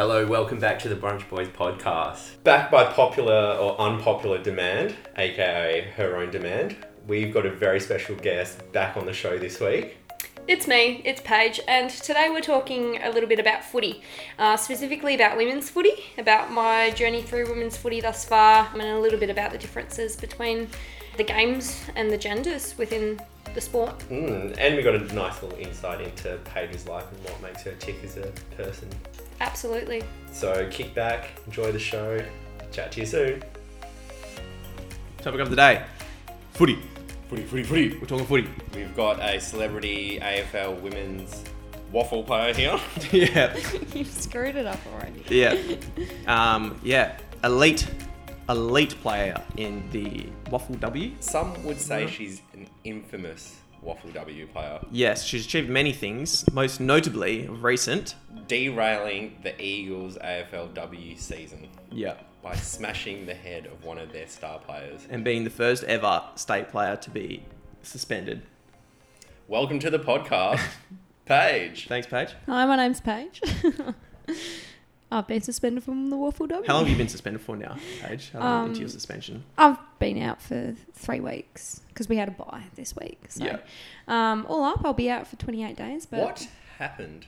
Hello, welcome back to the Brunch Boys podcast. Back by popular or unpopular demand, aka her own demand, we've got a very special guest back on the show this week. It's me, it's Paige, and today we're talking a little bit about footy, uh, specifically about women's footy, about my journey through women's footy thus far, and a little bit about the differences between the games and the genders within the sport. Mm, and we got a nice little insight into Paige's life and what makes her tick as a person. Absolutely. So kick back, enjoy the show, chat to you soon. Topic of the day footy. Footy, footy, footy. We're talking footy. We've got a celebrity AFL women's WAFL player here. yeah. You've screwed it up already. Yeah. Um, yeah. Elite, elite player in the WAFLW. Some would say she's an infamous WAFLW player, Yes, she's achieved many things, most notably recent. derailing the Eagles AFLW season Yeah. by smashing the head of one of their star players. And being the first ever state player to be suspended. Welcome to the podcast, Paige. Thanks, Paige. Hi, my name's Paige. I've been suspended from the WAFLW. How long have you been suspended for now, Paige? How long into Um, your suspension? I've been out for three weeks because we had a bye this week. So, Yeah. um, all up, I'll be out for 28 days. But What happened?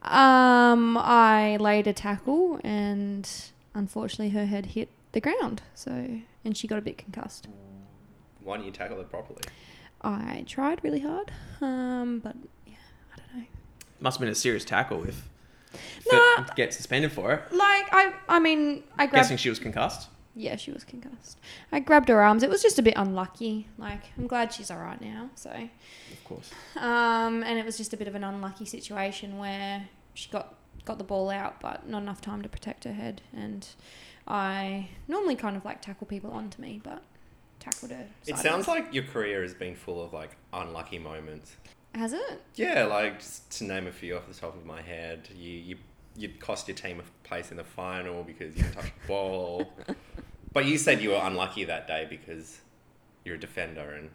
Um, I laid a tackle and unfortunately her head hit the ground. So, and she got a bit concussed. Why didn't you tackle it properly? I tried really hard, um, but yeah, I don't know. Must have been a serious tackle if. Nah. get suspended for it. Like I, I mean, I grabbed. Guessing she was concussed. Yeah, she was concussed. I grabbed her arms. It was just a bit unlucky. Like I'm glad she's all right now. So, Of course. um, and it was just a bit of an unlucky situation where she got got the ball out, but not enough time to protect her head. And I normally kind of like tackle people onto me, but tackled her. It sounds like your career has been full of like unlucky moments. Has it? Yeah, like just to name a few off the top of my head, you you you cost your team a place in the final because you didn't touch the ball. But you said you were unlucky that day because you're a defender, and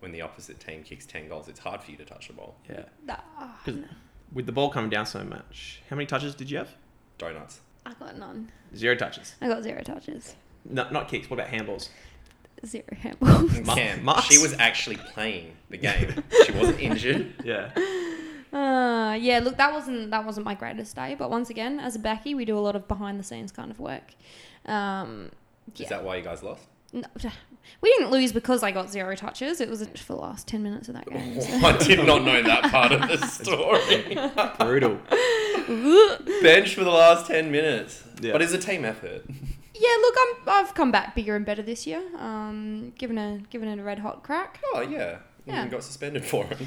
when the opposite team kicks ten goals, it's hard for you to touch the ball. Yeah. That, ah, 'Cause- no. With the ball coming down so much, how many touches did you have? Donuts. I got none. Zero touches. I got zero touches. No, not kicks. What about handballs? Zero handballs. And Ma- Cam, Marks? she was actually playing the game. She wasn't injured. Yeah. Uh, yeah, look, that wasn't that wasn't my greatest day, but once again, as a backy, we do a lot of behind the scenes kind of work. Um, yeah. Is that why you guys lost? No, we didn't lose because I got zero touches. It was for the last ten minutes of that game. so- I did not know that part of the story. Brutal. Bench for the last ten minutes. Yeah. But it's a team effort. yeah, look, I'm I've come back bigger and better this year. Um, given a given it a red hot crack. Oh yeah. And Yeah. You got suspended for it.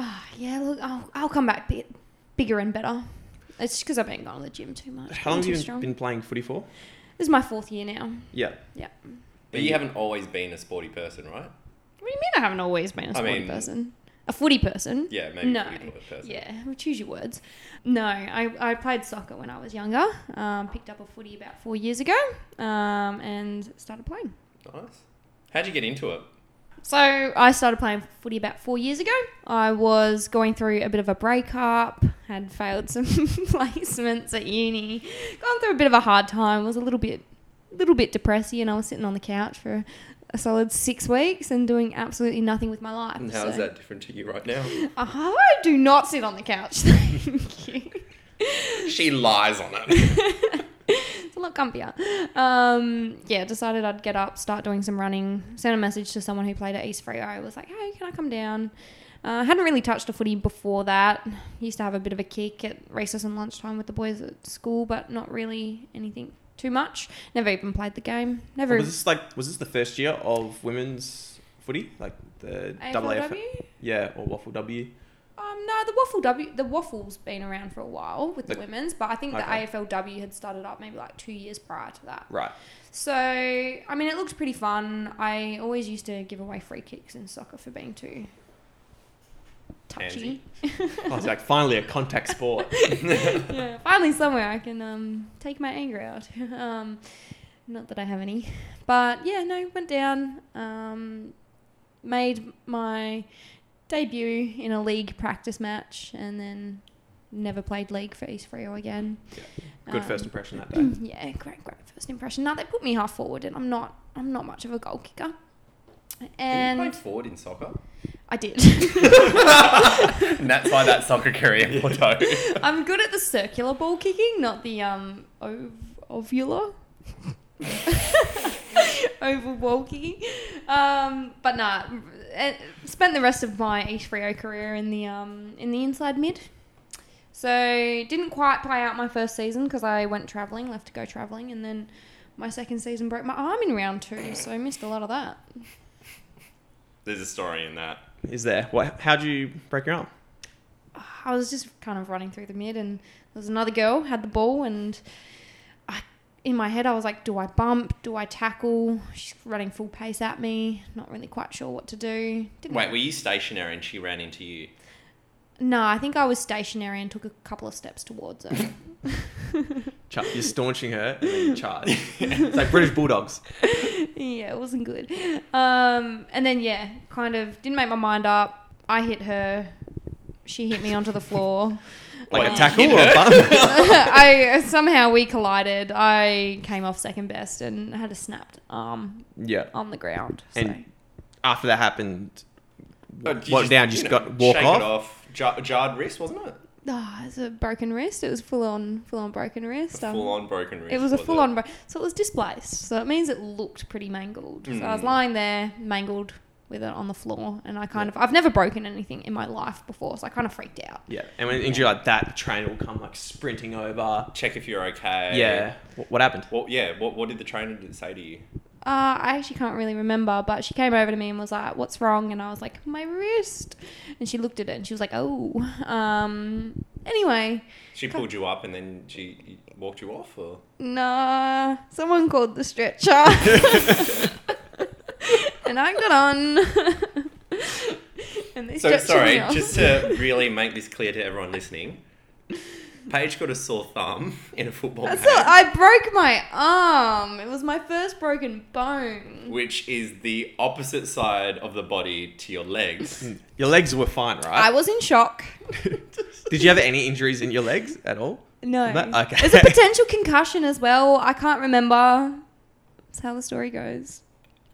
Ah, yeah, look, I'll I'll come back bit bigger and better. It's just because I've been going to the gym too much. How long been have too you strong. been playing footy for? This is my fourth year now. Yeah. Yeah. But you haven't always been a sporty person, right? What do you mean I haven't always been a sporty mean- person? A footy person? Yeah, maybe No. a footy person. Yeah, well, choose your words. No, I, I played soccer when I was younger. Um, picked up a footy about four years ago um, and started playing. Nice. How'd you get into it? So I started playing footy about four years ago. I was going through a bit of a breakup, had failed some placements at uni, gone through a bit of a hard time. Was a little bit, little bit depressy, and I was sitting on the couch for a solid six weeks and doing absolutely nothing with my life. And how is So- that different to you right now? I do not sit on the couch. Thank you. she lies on it. It's a lot comfier. Um, yeah, decided I'd get up, start doing some running. Sent a message to someone who played at East Freo. I was like, hey, can I come down? Uh, hadn't really touched a footy before that. Used to have a bit of a kick at recess and lunchtime with the boys at school, but not really anything too much. Never even played the game. Never. Was this like was this the first year of women's footy, like the double AF? Yeah, or WAFLW. Um, no, the WAFLW, the WAFL's been around for a while with the The- women's, but I think Okay. the AFLW had started up maybe like two years prior to that. Right. So, I mean, it looked pretty fun. I always used to give away free kicks in soccer for being too touchy. Oh, it's like finally a contact sport. yeah, finally somewhere I can um, take my anger out. um, not that I have any, but yeah, no, went down, um, made my debut in a league practice match, and then never played league for East Freo again. Good Um, first impression that day. Yeah, great, great first impression. Now they put me half forward, and I'm not. I'm not much of a goal kicker. you And played forward in soccer. I did. and that's why that soccer career motto. I'm good at the circular ball kicking, not the um ov- ovular. Oval ball kicking. Um, but nah, eh, spent the rest of my East Freo career in the um in the inside mid. So didn't quite play out my first season because I went travelling, left to go travelling, and then my second season broke my arm in round two, so I missed a lot of that. There's a story in that. Is there? What? How'd you break your arm? I was just kind of running through the mid, and there was another girl had the ball, and I, in my head, I was like, "Do I bump? Do I tackle?" She's running full pace at me, not really quite sure what to do. Didn't Wait, were you stationary and she ran into you? No, I think I was stationary and took a couple of steps towards her. Char- you're staunching her and then you charge. it's like British Bulldogs. yeah, it wasn't good. Um, and then yeah, kind of didn't make my mind up. I hit her. She hit me onto the floor. Like What, a you tackle or a her? bump? I somehow we collided. I came off second best and had a snapped arm yeah. on the ground. So. And after that happened, Oh, what, did you down? Just you know, got walk shake off. It off. Jar- jarred wrist, wasn't it? Ah, it's a broken wrist. It was full on, full on broken wrist. Um, Full on broken wrist. It was a full it? on, bro- so it was displaced. So it means it looked pretty mangled. So I was Mm. lying there, mangled with it on the floor, and I kind of, I've never broken anything in my life before, so I kind of freaked out. Yeah. And when an injury like that, the trainer will come like sprinting over. Check if you're okay. Yeah. What, what happened? Well, yeah. What, what did the trainer say to you? Uh, I actually can't really remember, but she came over to me and was like, "What's wrong?" And I was like, "My wrist." And she looked at it and she was like, "Oh." Um. Anyway, She pulled you up and then she walked you off, or Nah, someone called the stretcher. and I got on. and they so sorry. me off. Just to really make this clear to everyone listening, Paige got a sore thumb in a football That's game, not, I broke my arm. It was my first broken bone. which is the opposite side of the body to your legs. Your legs were fine, right? I was in shock. Did you have any injuries in your legs at all? No. That- okay. There's a potential concussion as well. I can't remember. That's how the story goes.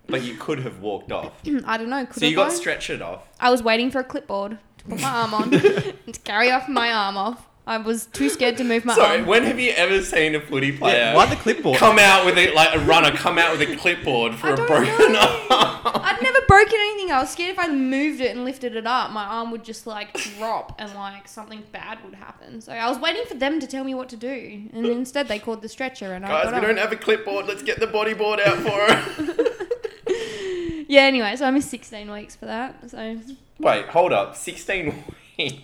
But you could have walked off. I don't know. Could So you got I? stretchered off. I was waiting for a clipboard to put my arm on and to carry off my arm off. I was too scared to move my arm. Sorry, arm. when have you ever seen a footy player Yeah, why the clipboard? come out with it like a runner come out with a clipboard for I a don't broken know. arm? I'd never broken anything. I was scared if I moved it and lifted it up, my arm would just like drop and like something bad would happen. So I was waiting for them to tell me what to do, and instead they called the stretcher and I Guys, got we up. don't have a clipboard. Let's get the bodyboard out for her. Yeah. Anyway, so I missed 16 weeks for that. So Wait, hold up. 16 weeks.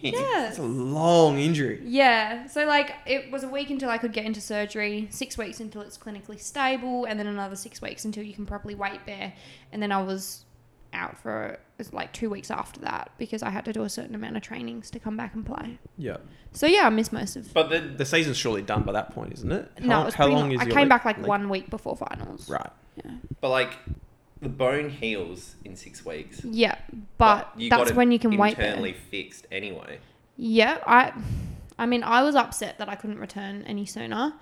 yeah. That's a long injury. Yeah, so like it was a week until I could get into surgery, six weeks until it's clinically stable, and then another six weeks until you can properly weight bear. And then I was out for it was like two weeks after that because I had to do a certain amount of trainings to come back and play. Yeah. So yeah, I missed most of. But the, The season's surely done by that point, isn't it? How, no, it was how pretty long long. is I your came leg- back like leg- one week before finals. Right. Yeah, but like the bone heals in six weeks. yeah, but, you got that's when you can weight. bear. internally fixed anyway. Yeah, I, I mean, I was upset that I couldn't return any sooner,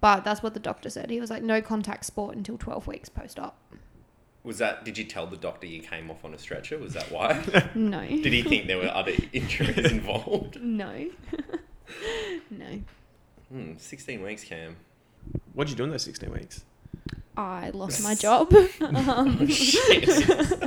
but that's what the doctor said. He was like, no contact sport until twelve weeks post op. Was that? Did you tell the doctor you came off on a stretcher? Was that why? No. did he think there were other injuries involved? No. no. Hmm, 16 weeks, Cam. What'd you do in those 16 weeks? I lost my job. um, Shit.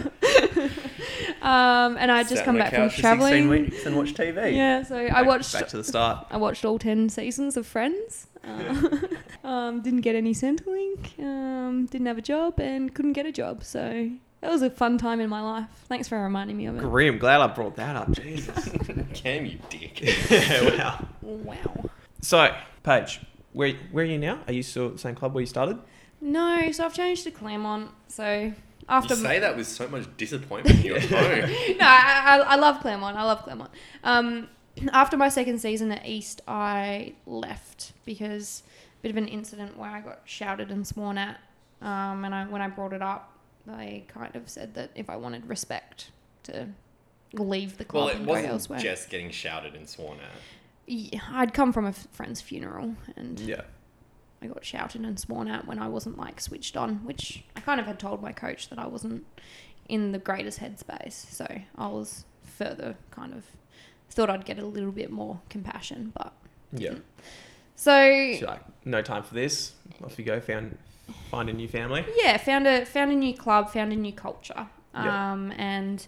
um, and I just Sat come back from couch for 16 traveling. weeks and watch TV. Yeah, so I watched Back to the start. I watched all 10 seasons of Friends. Uh, um, didn't get any Centrelink. Um, didn't have a job and couldn't get a job. So that was a fun time in my life. Thanks for reminding me of it. Grim. Glad I brought that up. Jesus. Cam, you dick. yeah, wow. Wow. So, Paige, where, where are you now? Are you still at the same club where you started? No, so I've changed to Claremont. So after You say that with so much disappointment in your tone. no, I, I, I love Claremont. I love Claremont. Um, after my second season at East, I left because a bit of an incident where I got shouted and sworn at. Um, and I, when I brought it up, they kind of said that if I wanted respect, to leave the club Well, it and go wasn't elsewhere. just getting shouted and sworn at. Yeah, I'd come from a f- friend's funeral, and Yeah. I got shouted and sworn at when I wasn't like switched on, which I kind of had told my coach that I wasn't in the greatest headspace. So I was further kind of thought I'd get a little bit more compassion, but Yeah. so So, like, no time for this. Off you go. Found find a new family. yeah, found a found a new club, found a new culture, um, and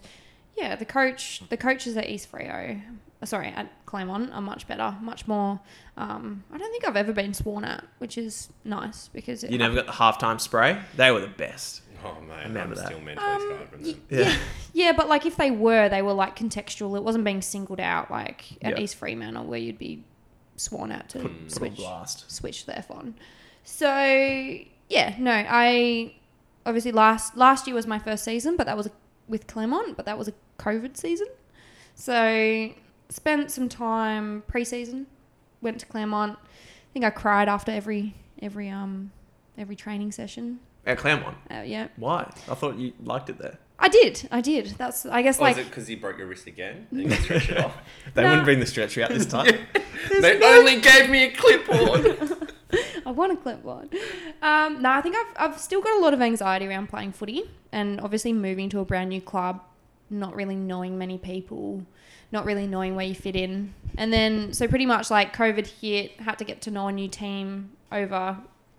yeah, the coach the coaches at East Freo, uh, sorry at Claremont are much better, much more. Um, I don't think I've ever been sworn at, which is nice because it You never got the halftime spray. They were the best. Oh man, Remember I'm that. still mentally Um, scarred from y- them. yeah. yeah, but like if they were, they were like contextual. It wasn't being singled out like at Yeah. East Fremantle where you'd be sworn at to Put, put on switch blast. switch their phone. So yeah, no, I obviously last last year was my first season, but that was with Claremont, but that was a COVID season. So spent some time pre-season. went to Claremont. I think I cried after every every um every training session. At Claremont. Uh, yeah, Why? I thought you liked it there. I did. I did. That's I guess Oh, like is it because you broke your wrist again? And you stretch it off. They No. wouldn't bring the stretcher out this time. they only gave me a clipboard. I want a clipboard. Um, no, I think I've, I've still got a lot of anxiety around playing footy and obviously moving to a brand new club, not really knowing many people, not really knowing where you fit in. And then, so pretty much like COVID hit, had to get to know a new team over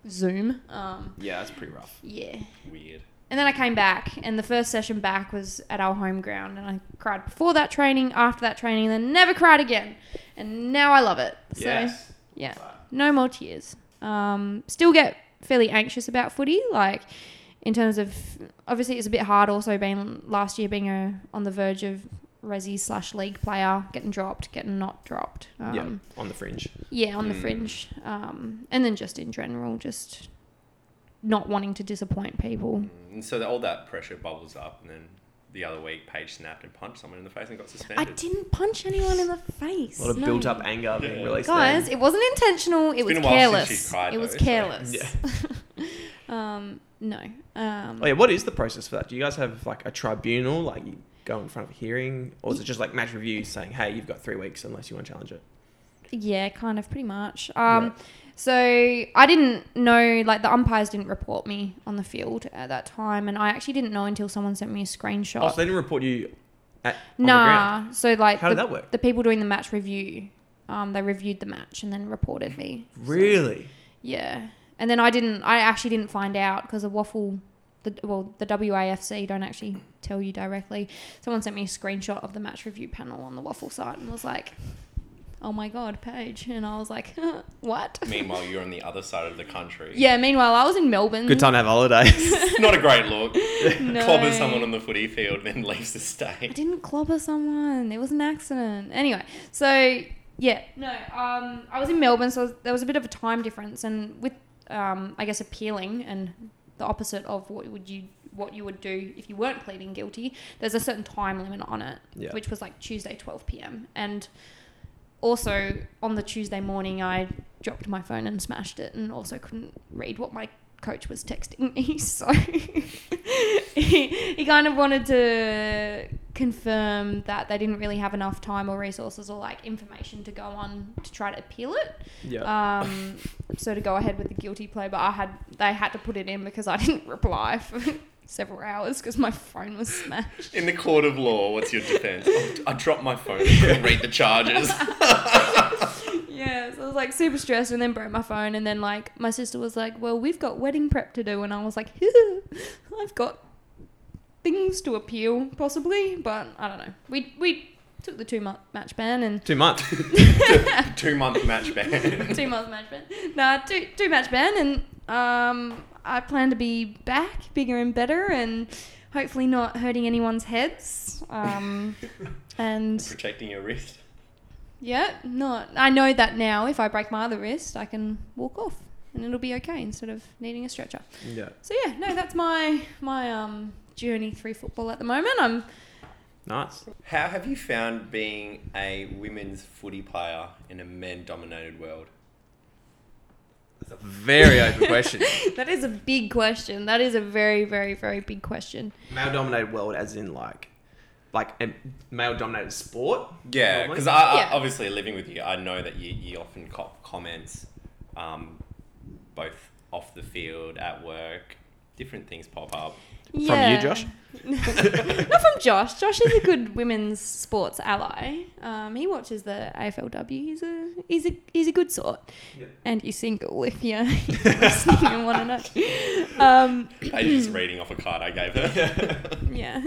Zoom. Um, yeah, that's pretty rough. yeah. Weird. And then I came back, and the first session back was at our home ground, and I cried before that training, after that training, then never cried again. And now I love it. So, Yes. yeah, no more tears. Um, still get fairly anxious about footy, like in terms of obviously it's a bit hard. Also, being last year being a on the verge of resi slash league player, getting dropped, getting not dropped. Um, yeah, on the fringe. yeah, on the Mm. fringe, um, and then just in general, just not wanting to disappoint people. And so the, all that pressure bubbles up, and then the other week, Paige snapped and punched someone in the face and got suspended. I didn't punch anyone in the face. A lot of no. built up anger being released. Guys, there. it wasn't intentional. It was been a while since careless. cried, it was though, so- careless. Yeah. um, no. Um, Oh, yeah, what is the process for that? Do you guys have like a tribunal, like you go in front of a hearing, or is it just like match review saying, "Hey, you've got three weeks unless you want to challenge it"? Yeah, kind of, pretty much. Um, Right. So I didn't know, like the umpires didn't report me on the field at that time, and I actually didn't know until someone sent me a screenshot. Oh, so they didn't report you at on the ground. nah, so like How the, did that work? the people doing the match review, um, they reviewed the match and then reported me. So, Really? yeah, and then I didn't. I actually didn't find out because the WAFL. The, well, the WAFC don't actually tell you directly. Someone sent me a screenshot of the match review panel on the WAFL site and was like, "Oh my god, Paige!" And I was like, "What?" Meanwhile, you're on the other side of the country. Yeah. Meanwhile, I was in Melbourne. Good time to have holidays. Not a great look. No. Clobber someone on the footy field, and then leaves the state. I didn't clobber someone. It was an accident. Anyway, so yeah, no. Um, I was in Melbourne, so there was a bit of a time difference, and with um, I guess appealing and the opposite of what would you what you would do if you weren't pleading guilty. There's a certain time limit on it, Yeah. which was like Tuesday 12 p.m. and also on the Tuesday morning, I dropped my phone and smashed it, and also couldn't read what my coach was texting me. So he, he kind of wanted to confirm that they didn't really have enough time or resources or like information to go on to try to appeal it. yeah. Um, so to go ahead with the guilty plea, but I had they had to put it in because I didn't reply for several hours because my phone was smashed. In the court of law, what's your defense? Oh, I dropped my phone and couldn't read the charges. Yeah, so I was like super stressed and then broke my phone and then like my sister was like, "Well, we've got wedding prep to do," and I was like, "I've got things to appeal possibly, but I don't know." We we took the two month match ban and Two months. Two month match ban. two month match ban. Nah, two two match ban and um I plan to be back bigger and better and hopefully not hurting anyone's heads. Um and Protecting your wrist. Yeah, not. I know that now. If I break my other wrist, I can walk off, and it'll be okay instead of needing a stretcher. yeah. So yeah, no, that's my my um journey through football at the moment. I'm Nice. How have you found being a women's footy player in a men dominated world? That's a very open question. that is a big question. That is a very very very big question. Male dominated world, as in like, like a male dominated sport. Yeah, because I, Yeah. I obviously living with you, I know that you, you often cop comments um, both off the field, at work, different things pop up. From you, Josh? Not from Josh. Josh is a good women's sports ally. Um, he watches the AFLW. He's a he's a he's a good sort. Yeah. And he's single if you're listening and want to know. Um, I'm just reading off a card I gave her. yeah.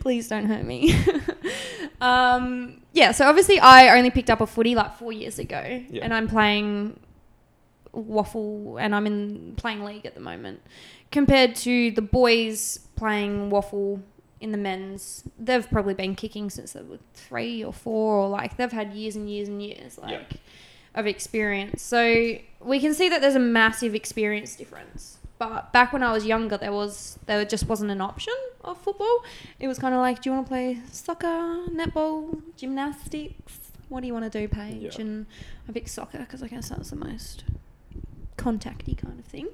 Please don't hurt me. um, yeah, so obviously I only picked up a footy like four years ago, Yeah. and I'm playing WAFL, and I'm in playing league at the moment. Compared to the boys playing WAFL in the men's, they've probably been kicking since they were three or four, or like they've had years and years and years, like. Yeah. Of experience, so we can see that there's a massive experience difference. But back when I was younger, there was there just wasn't an option of football. It was kind of like, do you want to play soccer, netball, gymnastics? What do you want to do, Paige? Yeah. And I picked soccer because I guess that's the most contacty kind of thing.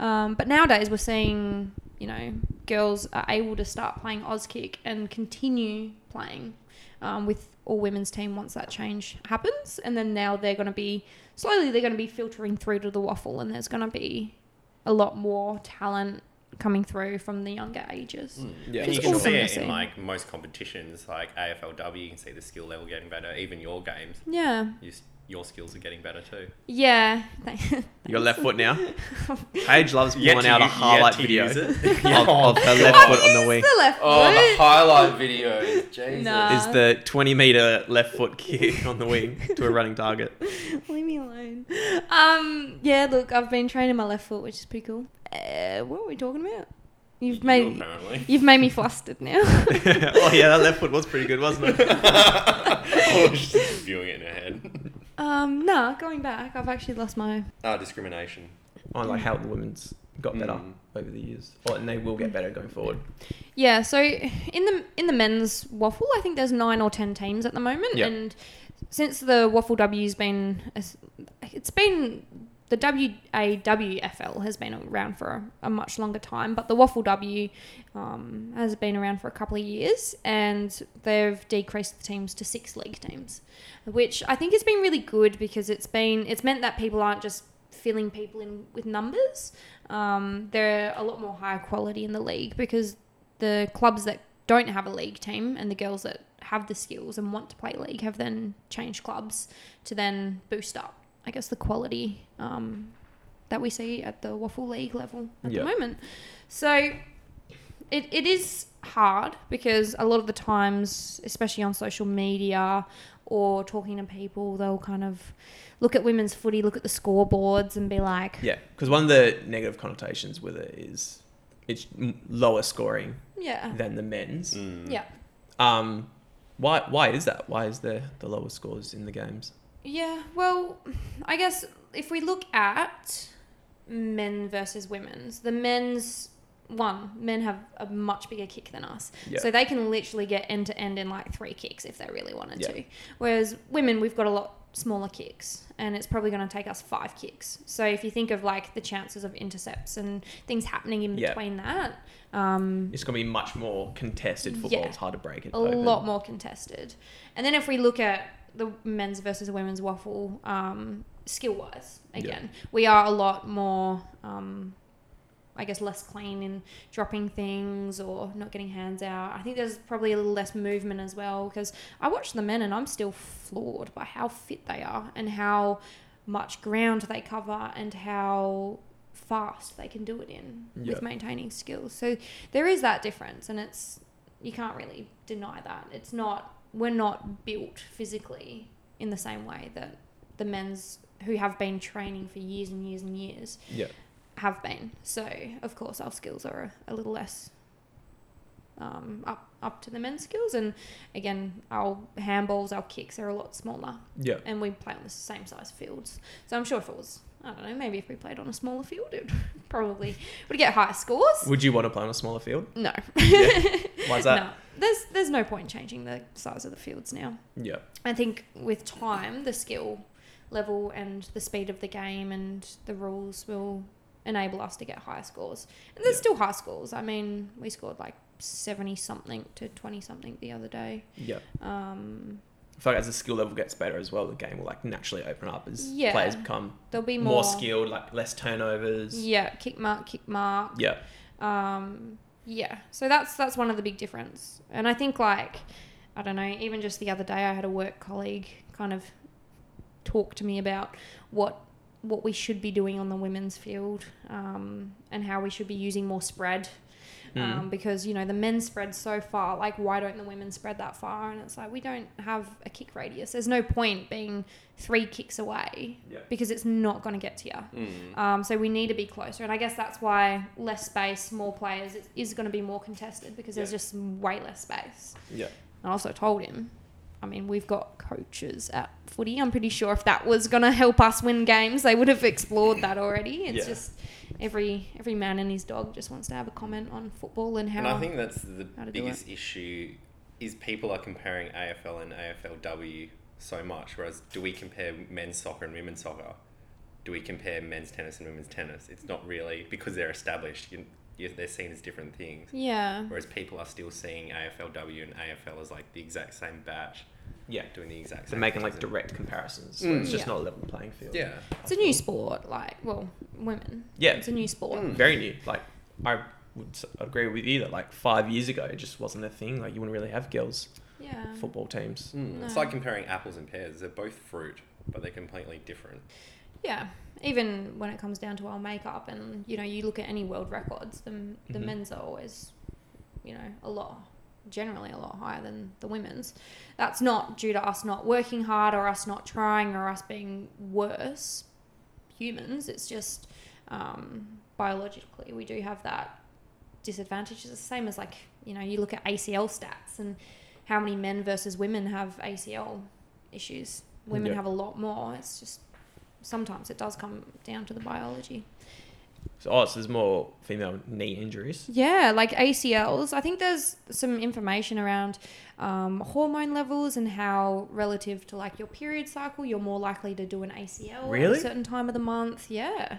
Um, but nowadays, we're seeing you know girls are able to start playing Auskick and continue playing um, with all women's team once that change happens. And then now they're going to be slowly they're going to be filtering through to the WAFL, and there's going to be a lot more talent coming through from the younger ages. Yeah. and you can awesome see it in like most competitions, like AFLW. You can see the skill level getting better. Even your games, Yeah, you, s- your skills are getting better too. yeah. Your left foot now. Paige loves Yet pulling to out a u- yet highlight to video use of, it. of her left foot on the wing. the left Oh, the foot. highlight video. Jesus. Nah. Is the 20 meter left foot kick on the wing to a running target. Leave me alone. Um, yeah, look, I've been training my left foot, which is pretty cool. Uh, what were we talking about? You've You made apparently. you've made me flustered now. oh yeah, that left foot was pretty good, wasn't it? oh, she's just viewing it in her head. Um, nah, going back, I've actually lost my. Ah, discrimination. On like how the women's got better Mm. over the years, or and they will get better going forward. Yeah, so in the in the men's WAFL, I think there's nine or ten teams at the moment, Yeah. and since the WAFLW's been, it's been the WAWFL has been around for a, a much longer time, but the WAFLW um, has been around for a couple of years, and they've decreased the teams to six league teams, which I think has been really good because it's been it's meant that people aren't just filling people in with numbers. Um, they're a lot more higher quality in the league because the clubs that don't have a league team and the girls that have the skills and want to play league have then changed clubs to then boost up, I guess, the quality um, that we see at the WAFL League level at Yeah. the moment. So it, it is hard because a lot of the times, especially on social media or talking to people, they'll kind of look at women's footy, look at the scoreboards and be like, Yeah, because one of the negative connotations with it is it's lower scoring yeah, than the men's. Mm. yeah. Um, why why is that? Why is there the lower scores in the games? Yeah, well, I guess if we look at men versus women's, the men's one, men have a much bigger kick than us. Yeah. So they can literally get end to end in like three kicks if they really wanted Yeah. to. Whereas women, we've got a lot smaller kicks and it's probably going to take us five kicks. So if you think of like the chances of intercepts and things happening in Yeah. between that, um, It's going to be much more contested football. It's hard to break it. a open. lot more contested. And then if we look at the men's versus women's WAFL, um, skill wise, again, we are a lot more, um, I guess, less clean in dropping things or not getting hands out. I think there's probably a little less movement as well because I watch the men and I'm still floored by how fit they are and how much ground they cover and how fast they can do it in Yeah. with maintaining skills. So there is that difference and it's you can't really deny that. It's not we're not built physically in the same way that the men's who have been training for years and years and years Yeah. have been. So of course our skills are a, a little less um, up up to the men's skills and again our handballs, our kicks are a lot smaller Yeah. and we play on the same size fields. So I'm sure if it was I don't know, maybe if we played on a smaller field it probably would get higher scores. Would you want to play on a smaller field? No. Why's that? No. There's there's no point in changing the size of the fields now. Yeah. I think with time, the skill level and the speed of the game and the rules will enable us to get higher scores. And there's Yeah. still high scores. I mean, we scored like 70 something to 20 something the other day. Yeah. Um, feel like as the skill level gets better as well, the game will like naturally open up as Yeah. players become There'll be more, more, skilled, like less turnovers. Yeah, kick mark, kick mark. Yeah. Um, yeah, so that's that's one of the big difference. And I think like I don't know, even just the other day, I had a work colleague kind of talk to me about what what we should be doing on the women's field um, and how we should be using more spread. Um, Mm. because you know the men spread so far like why don't the women spread that far and it's like we don't have a kick radius there's no point being three kicks away Yeah. because it's not going to get to you Mm. um, so we need to be closer, and I guess that's why less space, more players is, is going to be more contested because there's just way less space. Yeah. I also told him, I mean, we've got coaches at footy. I'm pretty sure if that was going to help us win games, they would have explored that already. It's Yeah. just every every man and his dog just wants to have a comment on football and how. And I think that's the how to do biggest issue is people are comparing AFL and AFLW so much. Whereas, do we compare men's soccer and women's soccer? Do we compare men's tennis and women's tennis? It's not really because they're established. You, they're seen as different things. yeah, Whereas people are still seeing AFLW and AFL as like the exact same batch, Yeah. doing the exact So same. making like direct comparisons. Mm. It's just Yeah. not a level playing field. Yeah. it's a new sport. Like, well, women. Yeah. it's a new sport. Mm. Very new. Like I would agree with you that like five years ago it just wasn't a thing. Like you wouldn't really have girls Yeah. football teams. Mm. It's like comparing apples and pears. They're both fruit, but they're completely different. Yeah, even when it comes down to our makeup, and you know, you look at any world records, the the Mhm. men's are always, you know, a lot, generally a lot higher than the women's. That's not due to us not working hard or us not trying or us being worse humans. It's just um, biologically we do have that disadvantage. It's the same as like you know, you look at ACL stats and how many men versus women have ACL issues. Women have a lot more. It's just sometimes it does come down to the biology. So oh, so there's more female knee injuries. Yeah, like ACLs. I think there's some information around um, hormone levels and how, relative to like your period cycle, you're more likely to do an ACL at a certain time of the month. Yeah.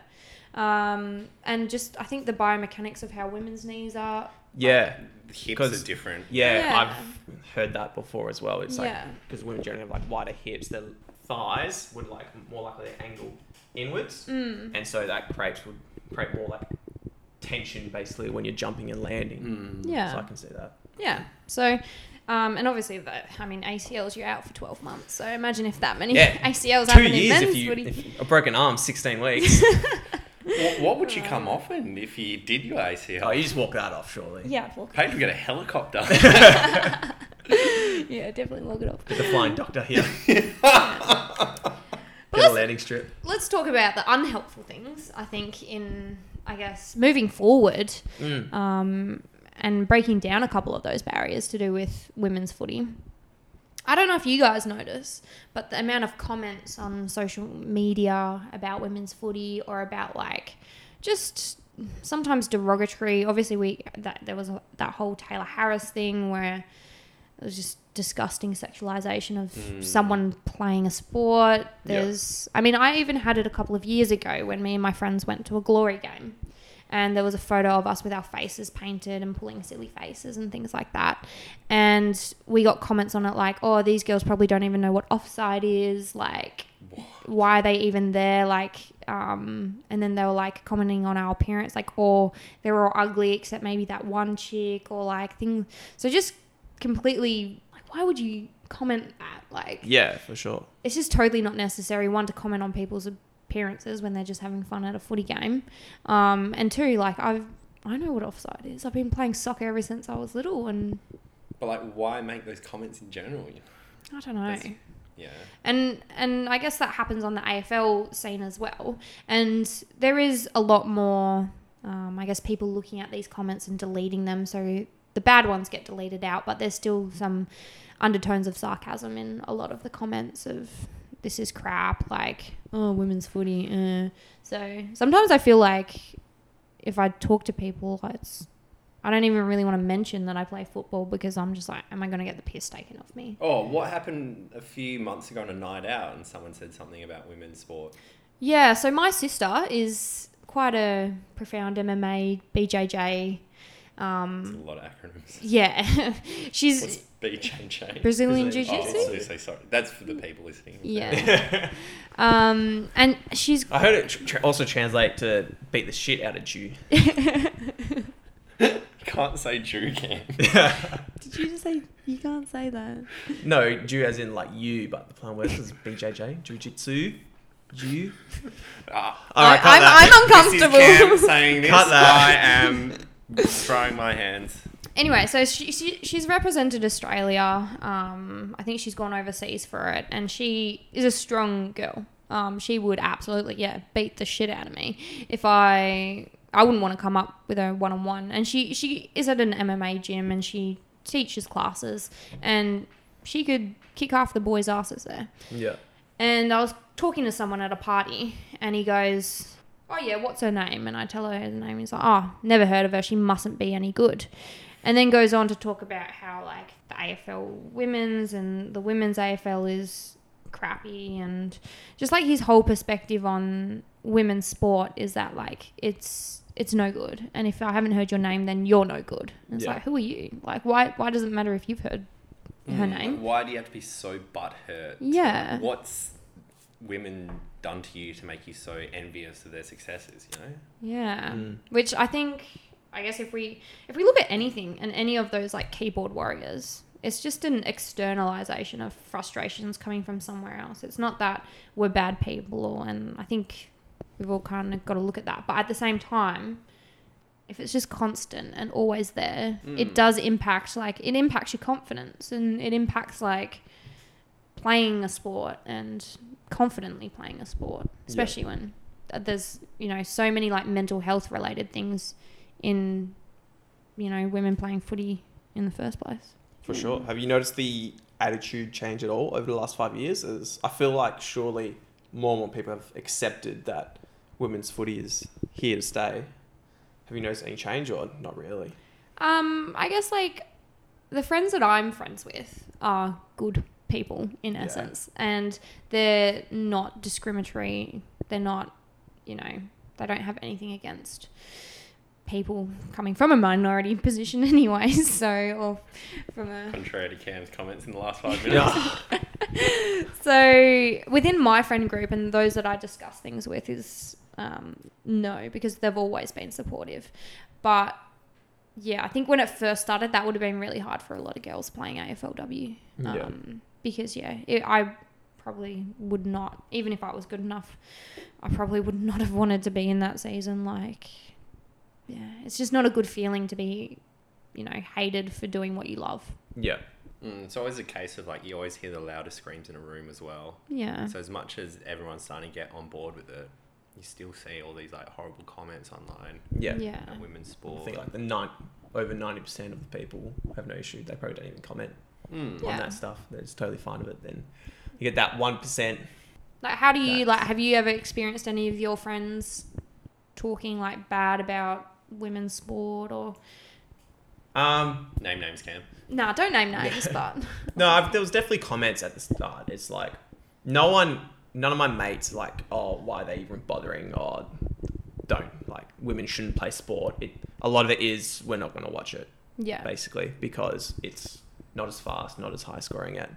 Um, and just, I think the biomechanics of how women's knees are. Yeah. The hips 'Cause- are different. Yeah, Yeah. I've heard that before as well. It's like Yeah. because women generally have like wider hips, their thighs would like more likely to angle inwards, Mm. and so that creates would create more like tension basically when you're jumping and landing. Mm. Yeah. So I can see that. Yeah. So, um, and obviously, that I mean, ACLs, you're out for 12 months. So imagine if that many Yeah. ACLs Two happen in years men's if you footy. if a broken arm, sixteen weeks. What, what would you come off in if you did your ACL? oh, you just walk that off surely. yeah, well, Paid to get a helicopter. yeah, definitely log it off. Get the flying doctor here. But Get a let's, landing strip. let's talk about the unhelpful things. I think in I guess moving forward, Mm. um, and breaking down a couple of those barriers to do with women's footy. I don't know if you guys notice, but the amount of comments on social media about women's footy or about like just sometimes derogatory. Obviously, we that there was a, that whole Tayla Harris thing where it was just disgusting sexualization of Mm. someone playing a sport. There's, I mean, I even had it a couple of years ago when me and my friends went to a glory game and there was a photo of us with our faces painted and pulling silly faces and things like that. And we got comments on it like, oh, these girls probably don't even know what offside is. Like, why are they even there? Like, um, and then they were like commenting on our appearance, like, oh, they were all ugly except maybe that one chick or like things. So just completely, like, why would you comment that? Like, Yeah, for sure. it's just totally not necessary. One to comment on people's appearances when they're just having fun at a footy game, um, and two, like I've I know what offside is. I've been playing soccer ever since I was little, and but like, why make those comments in general? I don't know. That's- Yeah. and and I guess that happens on the AFL scene as well. And there is a lot more, um, I guess, people looking at these comments and deleting them. So the bad ones get deleted out, but there's still some undertones of sarcasm in a lot of the comments of this is crap, like oh women's footy. Uh. So sometimes I feel like if I talk to people, it's I don't even really want to mention that I play football because I'm just like, am I going to get the piss taken off me? Oh, what happened a few months ago on a night out and someone said something about women's sport? Yeah, so my sister is quite a profound MMA, BJJ It's a Um, lot of acronyms. yeah, What's she's BJJ? Brazilian Jiu Jitsu. Oh, so, so sorry. That's for the people listening. Yeah. um, and she's I heard it tr- tr- also translate to beat the shit out of Jew. Can't say Jew can. Did you just say you can't say that? no, Jew as in like you, but the plan words is BJJ, Jiu Jitsu, Jew. Ah, All right, cut I'm, that. I'm this is uncomfortable. Cam saying this. Cut that. I am throwing my hands. anyway, so she, she she's represented Australia. Um, I think she's gone overseas for it, and she is a strong girl. Um, she would absolutely yeah beat the shit out of me if I I wouldn't want to come up with her one on one. And she she is at an MMA gym and she teaches classes, and she could kick half the boys' asses there. Yeah. And I was talking to someone at a party, and he goes, "Oh yeah, what's her name?" And I tell her her name. He's like, "Oh, never heard of her. She mustn't be any good." And then goes on to talk about how like the AFL women's and the women's AFL is crappy, and just like his whole perspective on women's sport is that like it's it's no good. And if I haven't heard your name, then you're no good. And it's Yeah. like, who are you? Like, why why does it matter if you've heard her Mm, name? Why do you have to be so butthurt? Yeah. What's women done to you to make you so envious of their successes? You know. Yeah. Mm. Which I think I guess if we if we look at anything and any of those like keyboard warriors, it's just an externalization of frustrations coming from somewhere else. It's not that we're bad people or and I think we've all kind of got to look at that. But at the same time, if it's just constant and always there, it Mm. does impact like it impacts your confidence and it impacts like playing a sport and confidently playing a sport, especially when uh, there's you know so many like mental health related things in you know women playing footy in the first place. For sure. Have you noticed the attitude change at all over the last five years? As I feel like surely more and more people have accepted that women's footy is here to stay. Have you noticed any change or not really? Um, I guess like the friends that I'm friends with are good people in Yeah. essence, and they're not discriminatory. They're not, you know, they don't have anything against people coming from a minority position, anyway. So, or from a Contrary to Cam's comments in the last five minutes. So within my friend group and those that I discuss things with is um, no because they've always been supportive, but yeah, I think when it first started, that would have been really hard for a lot of girls playing AFLW. Yeah. Because yeah, it, I probably would not, even if I was good enough, I probably would not have wanted to be in that season. Like, yeah, it's just not a good feeling to be, you know, hated for doing what you love. Yeah. Mm, it's always a case of like you always hear the loudest screams in a room as well. Yeah. So as much as everyone's starting to get on board with it, you still see all these like horrible comments online Yeah. Yeah. about women's I sport. think like the nine, over 90% of the people have no issue. They probably don't even comment Mm. Yeah. on that stuff. They're just totally fine with it. Then you get that 1%. Like, how do you like? Have you ever experienced any of your friends talking like bad about women's sport or? Um, Name names, Cam. Nah, don't name names, but No, I've, there was definitely comments at the start. It's like no one, none of my mates like, oh, why are they even bothering? Or don't like women shouldn't play sport. It a lot of it is we're not going to watch it yeah, basically because it's not as fast, not as high scoring at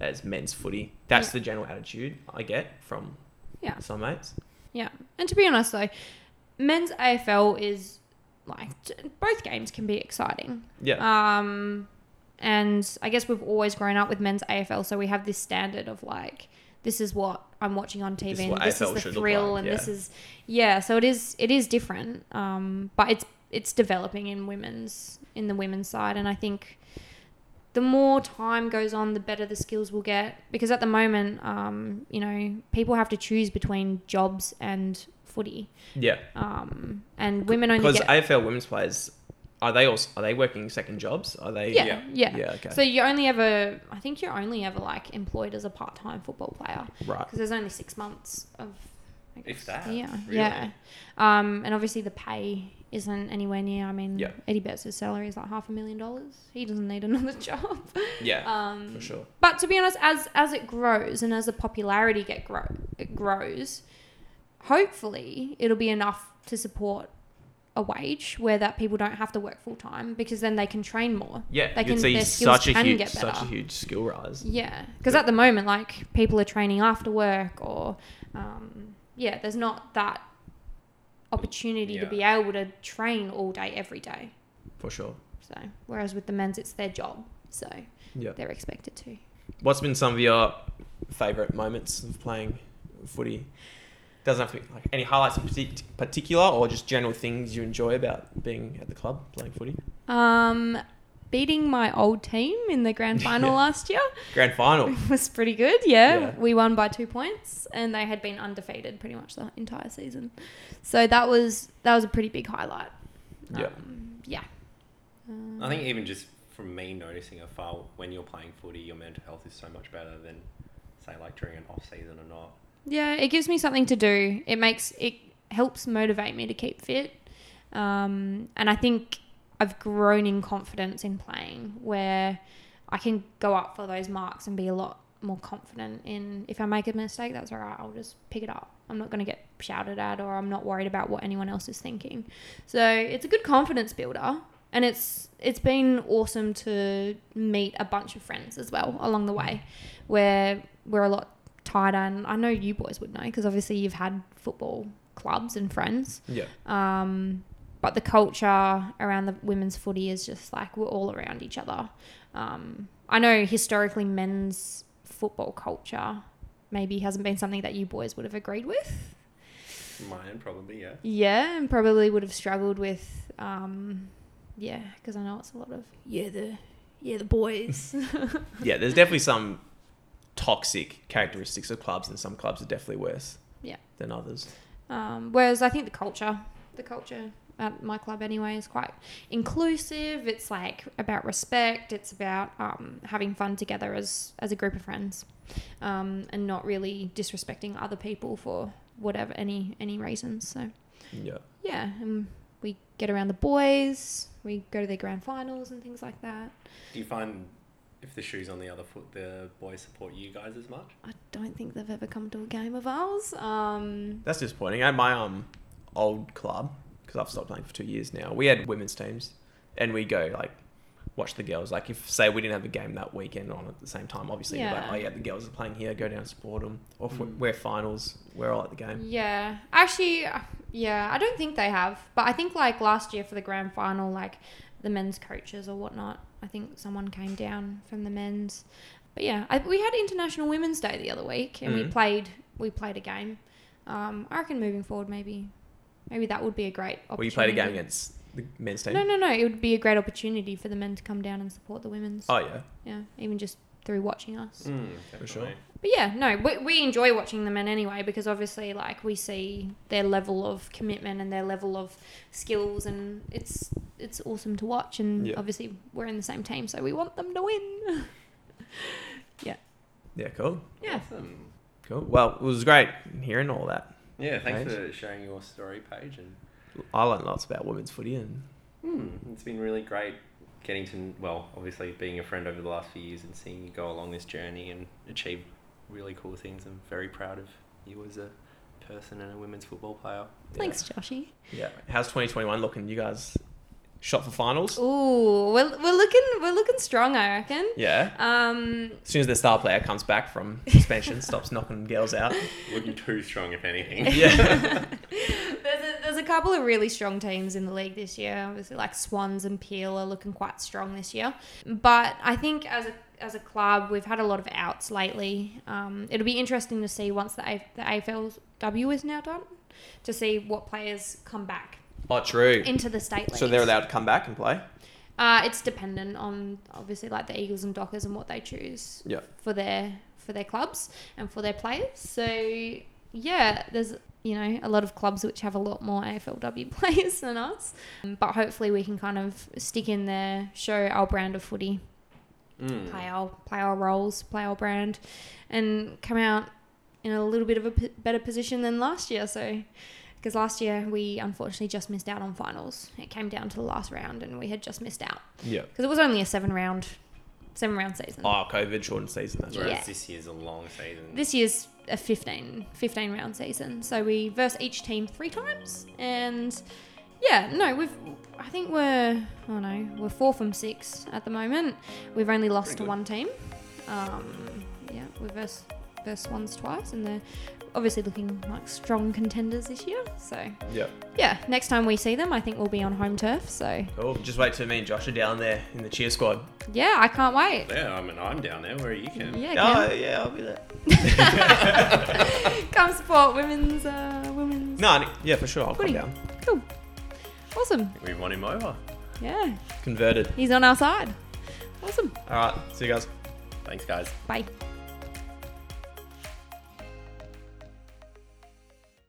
as men's footy. That's Yeah. the general attitude I get from Yeah. some mates. yeah. And to be honest, though, men's AFL is like both games can be exciting. Yeah, Um, and I guess we've always grown up with men's AFL, so we have this standard of like, this is what I'm watching on TV, is and this is the thrill, like, and this is yeah. So it is it is different, um, but it's it's developing in women's in the women's side, and I think the more time goes on, the better the skills will get. Because at the moment, um, you know, people have to choose between jobs and footy, yeah. um, and women only Because get AFL women's players are they also are they working second jobs? Are they? yeah, Yeah. yeah. Yeah. Okay. So you only ever, I think you're only ever like employed as a part-time football player right. because there's only six months of. I If that, Yeah. really? Yeah. Um, and obviously the pay isn't anywhere near. I mean, Yeah. Eddie Betts' salary is like half a million dollars. He doesn't need another job. Yeah. Um, for sure. but to be honest, as as it grows and as the popularity get grow it grows, hopefully it'll be enough to support a wage where that people don't have to work full time because then they can train more. Yeah, They can- their skills such a can huge, get such a huge skill rise. Yeah, because at the moment, like people are training after work, or um, yeah, there's not that opportunity to be able to train all day every day. For sure. So whereas with the men's, it's their job, so Yeah. they're expected to. What's been some of your favourite moments of playing footy? Doesn't have to be like any highlights in partic- particular, or just general things you enjoy about being at the club playing footy. Um, beating my old team in the grand final Yeah. last year Grand final. was pretty good. Yeah. Yeah. we won by two points, and they had been undefeated pretty much the entire season. So that was that was a pretty big highlight. Yeah. Um, yeah. Um, I think even just from me noticing a foul when you're playing footy, your mental health is so much better than say like during an off season or not. Yeah, it gives me something to do. It makes it helps motivate me to keep fit. Um, and I think I've grown in confidence in playing where I can go up for those marks and be a lot more confident in if I make a mistake, that's all right, I'll just pick it up. I'm not going to get shouted at or I'm not worried about what anyone else is thinking. So it's a good confidence builder. And it's it's been awesome to meet a bunch of friends as well along the way, where we're a lot tighter. And I know you boys would know because obviously you've had football clubs and friends. Yeah. Um, but the culture around the women's footy is just like we're all around each other. Um, I know historically men's football culture maybe hasn't been something that you boys would have agreed with. Mine probably, yeah. Yeah, and probably would have struggled with, um, yeah, because I know it's a lot of yeah the yeah the boys. Yeah, there's definitely some toxic characteristics of clubs, and some clubs are definitely worse. Yeah. Than others. Um, whereas I think the culture, the culture at my club anyway, is quite inclusive. It's like about respect. It's about um, having fun together as as a group of friends, um, and not really disrespecting other people for whatever any any reasons. So Yeah. yeah, and we get around the boys. We go to their grand finals and things like that. Do you find if the shoe's on the other foot, the boys support you guys as much? I don't think they've ever come to a game of ours. Um, That's disappointing. At my um old club, because I've stopped playing for two years now, we had women's teams, and we go like watch the girls. Like if say we didn't have a game that weekend on at the same time, obviously, we're like, Yeah. oh yeah, the girls are playing here. Go down and support them. Or if Mm. we're finals, we're all at the game. Yeah, actually, uh, yeah, I don't think they have, but I think like last year for the grand final, like the men's coaches or whatnot, I think someone came down from the men's. But yeah, I, we had International Women's Day the other week, and we Mhm. played we played a game. Um, I reckon moving forward, maybe maybe that would be a great. Opportunity. Well, you played a game against the men's team. No, no, no. It would be a great opportunity for the men to come down and support the women's. Oh yeah. Yeah, even just through watching us. Mm, For sure. But yeah, no, we, we enjoy watching the men anyway because obviously, like, we see their level of commitment and their level of skills, and it's it's awesome to watch. And Yeah. obviously, we're in the same team, so we want them to win. Yeah. Yeah. Cool. Yeah. Awesome. Cool. Well, it was great hearing all that. Yeah, thanks Right. for sharing your story Paige and I learned lots about women's footy and Hmm, it's been really great getting to, well, obviously being a friend over the last few years and seeing you go along this journey and achieve really cool things. I'm very proud of you as a person and a women's football player. Thanks, Joshy. yeah. How's 2021 looking? You guys shot for finals? Ooh, we're, we're looking we're looking strong, I reckon. Yeah. Um, As soon as the star player comes back from suspension, stops knocking girls out. Looking too strong, if anything. Yeah. there's a, there's a couple of really strong teams in the league this year. Obviously, like Swans and Peel are looking quite strong this year. But I think as a as a club, we've had a lot of outs lately. Um, it'll be interesting to see once the a- the AFLW is now done, to see what players come back oh, true. into the state leagues. So they're allowed to come back and play? Uh, it's dependent on obviously like the Eagles and Dockers and what they choose Yeah. for their for their clubs and for their players. So yeah, there's you know a lot of clubs which have a lot more AFLW players than us, but hopefully we can kind of stick in there, show our brand of footy, Mm. play our play our roles, play our brand, and come out in a little bit of a p- better position than last year. So. Because last year we unfortunately just missed out on finals. It came down to the last round, and we had just missed out Yeah. because it was only a seven round, seven round season. Oh, COVID shortened season. That's right. Yeah. this year's a long season. This year's a 15, 15 round season, so we verse each team three times, and Yeah, no, we've. I think we're. Oh no, we're four from six at the moment. We've only lost to one team. Um, yeah, we've versed, versed Swans twice, and they're obviously looking like strong contenders this year. So Yep. yeah, next time we see them, I think we'll be on home turf. So Cool. Just wait till me and Josh are down there in the cheer squad. yeah, I can't wait. Yeah, I mean, I'm down there. Where are you, Ken? Yeah, Oh, Cam, yeah, I'll be there. come support women's uh, women's. No, yeah, for sure. I'll Footy. come down. Cool, awesome. We won him over. Yeah, Converted. he's on our side. Awesome. All right. See you guys. Thanks, guys. Bye.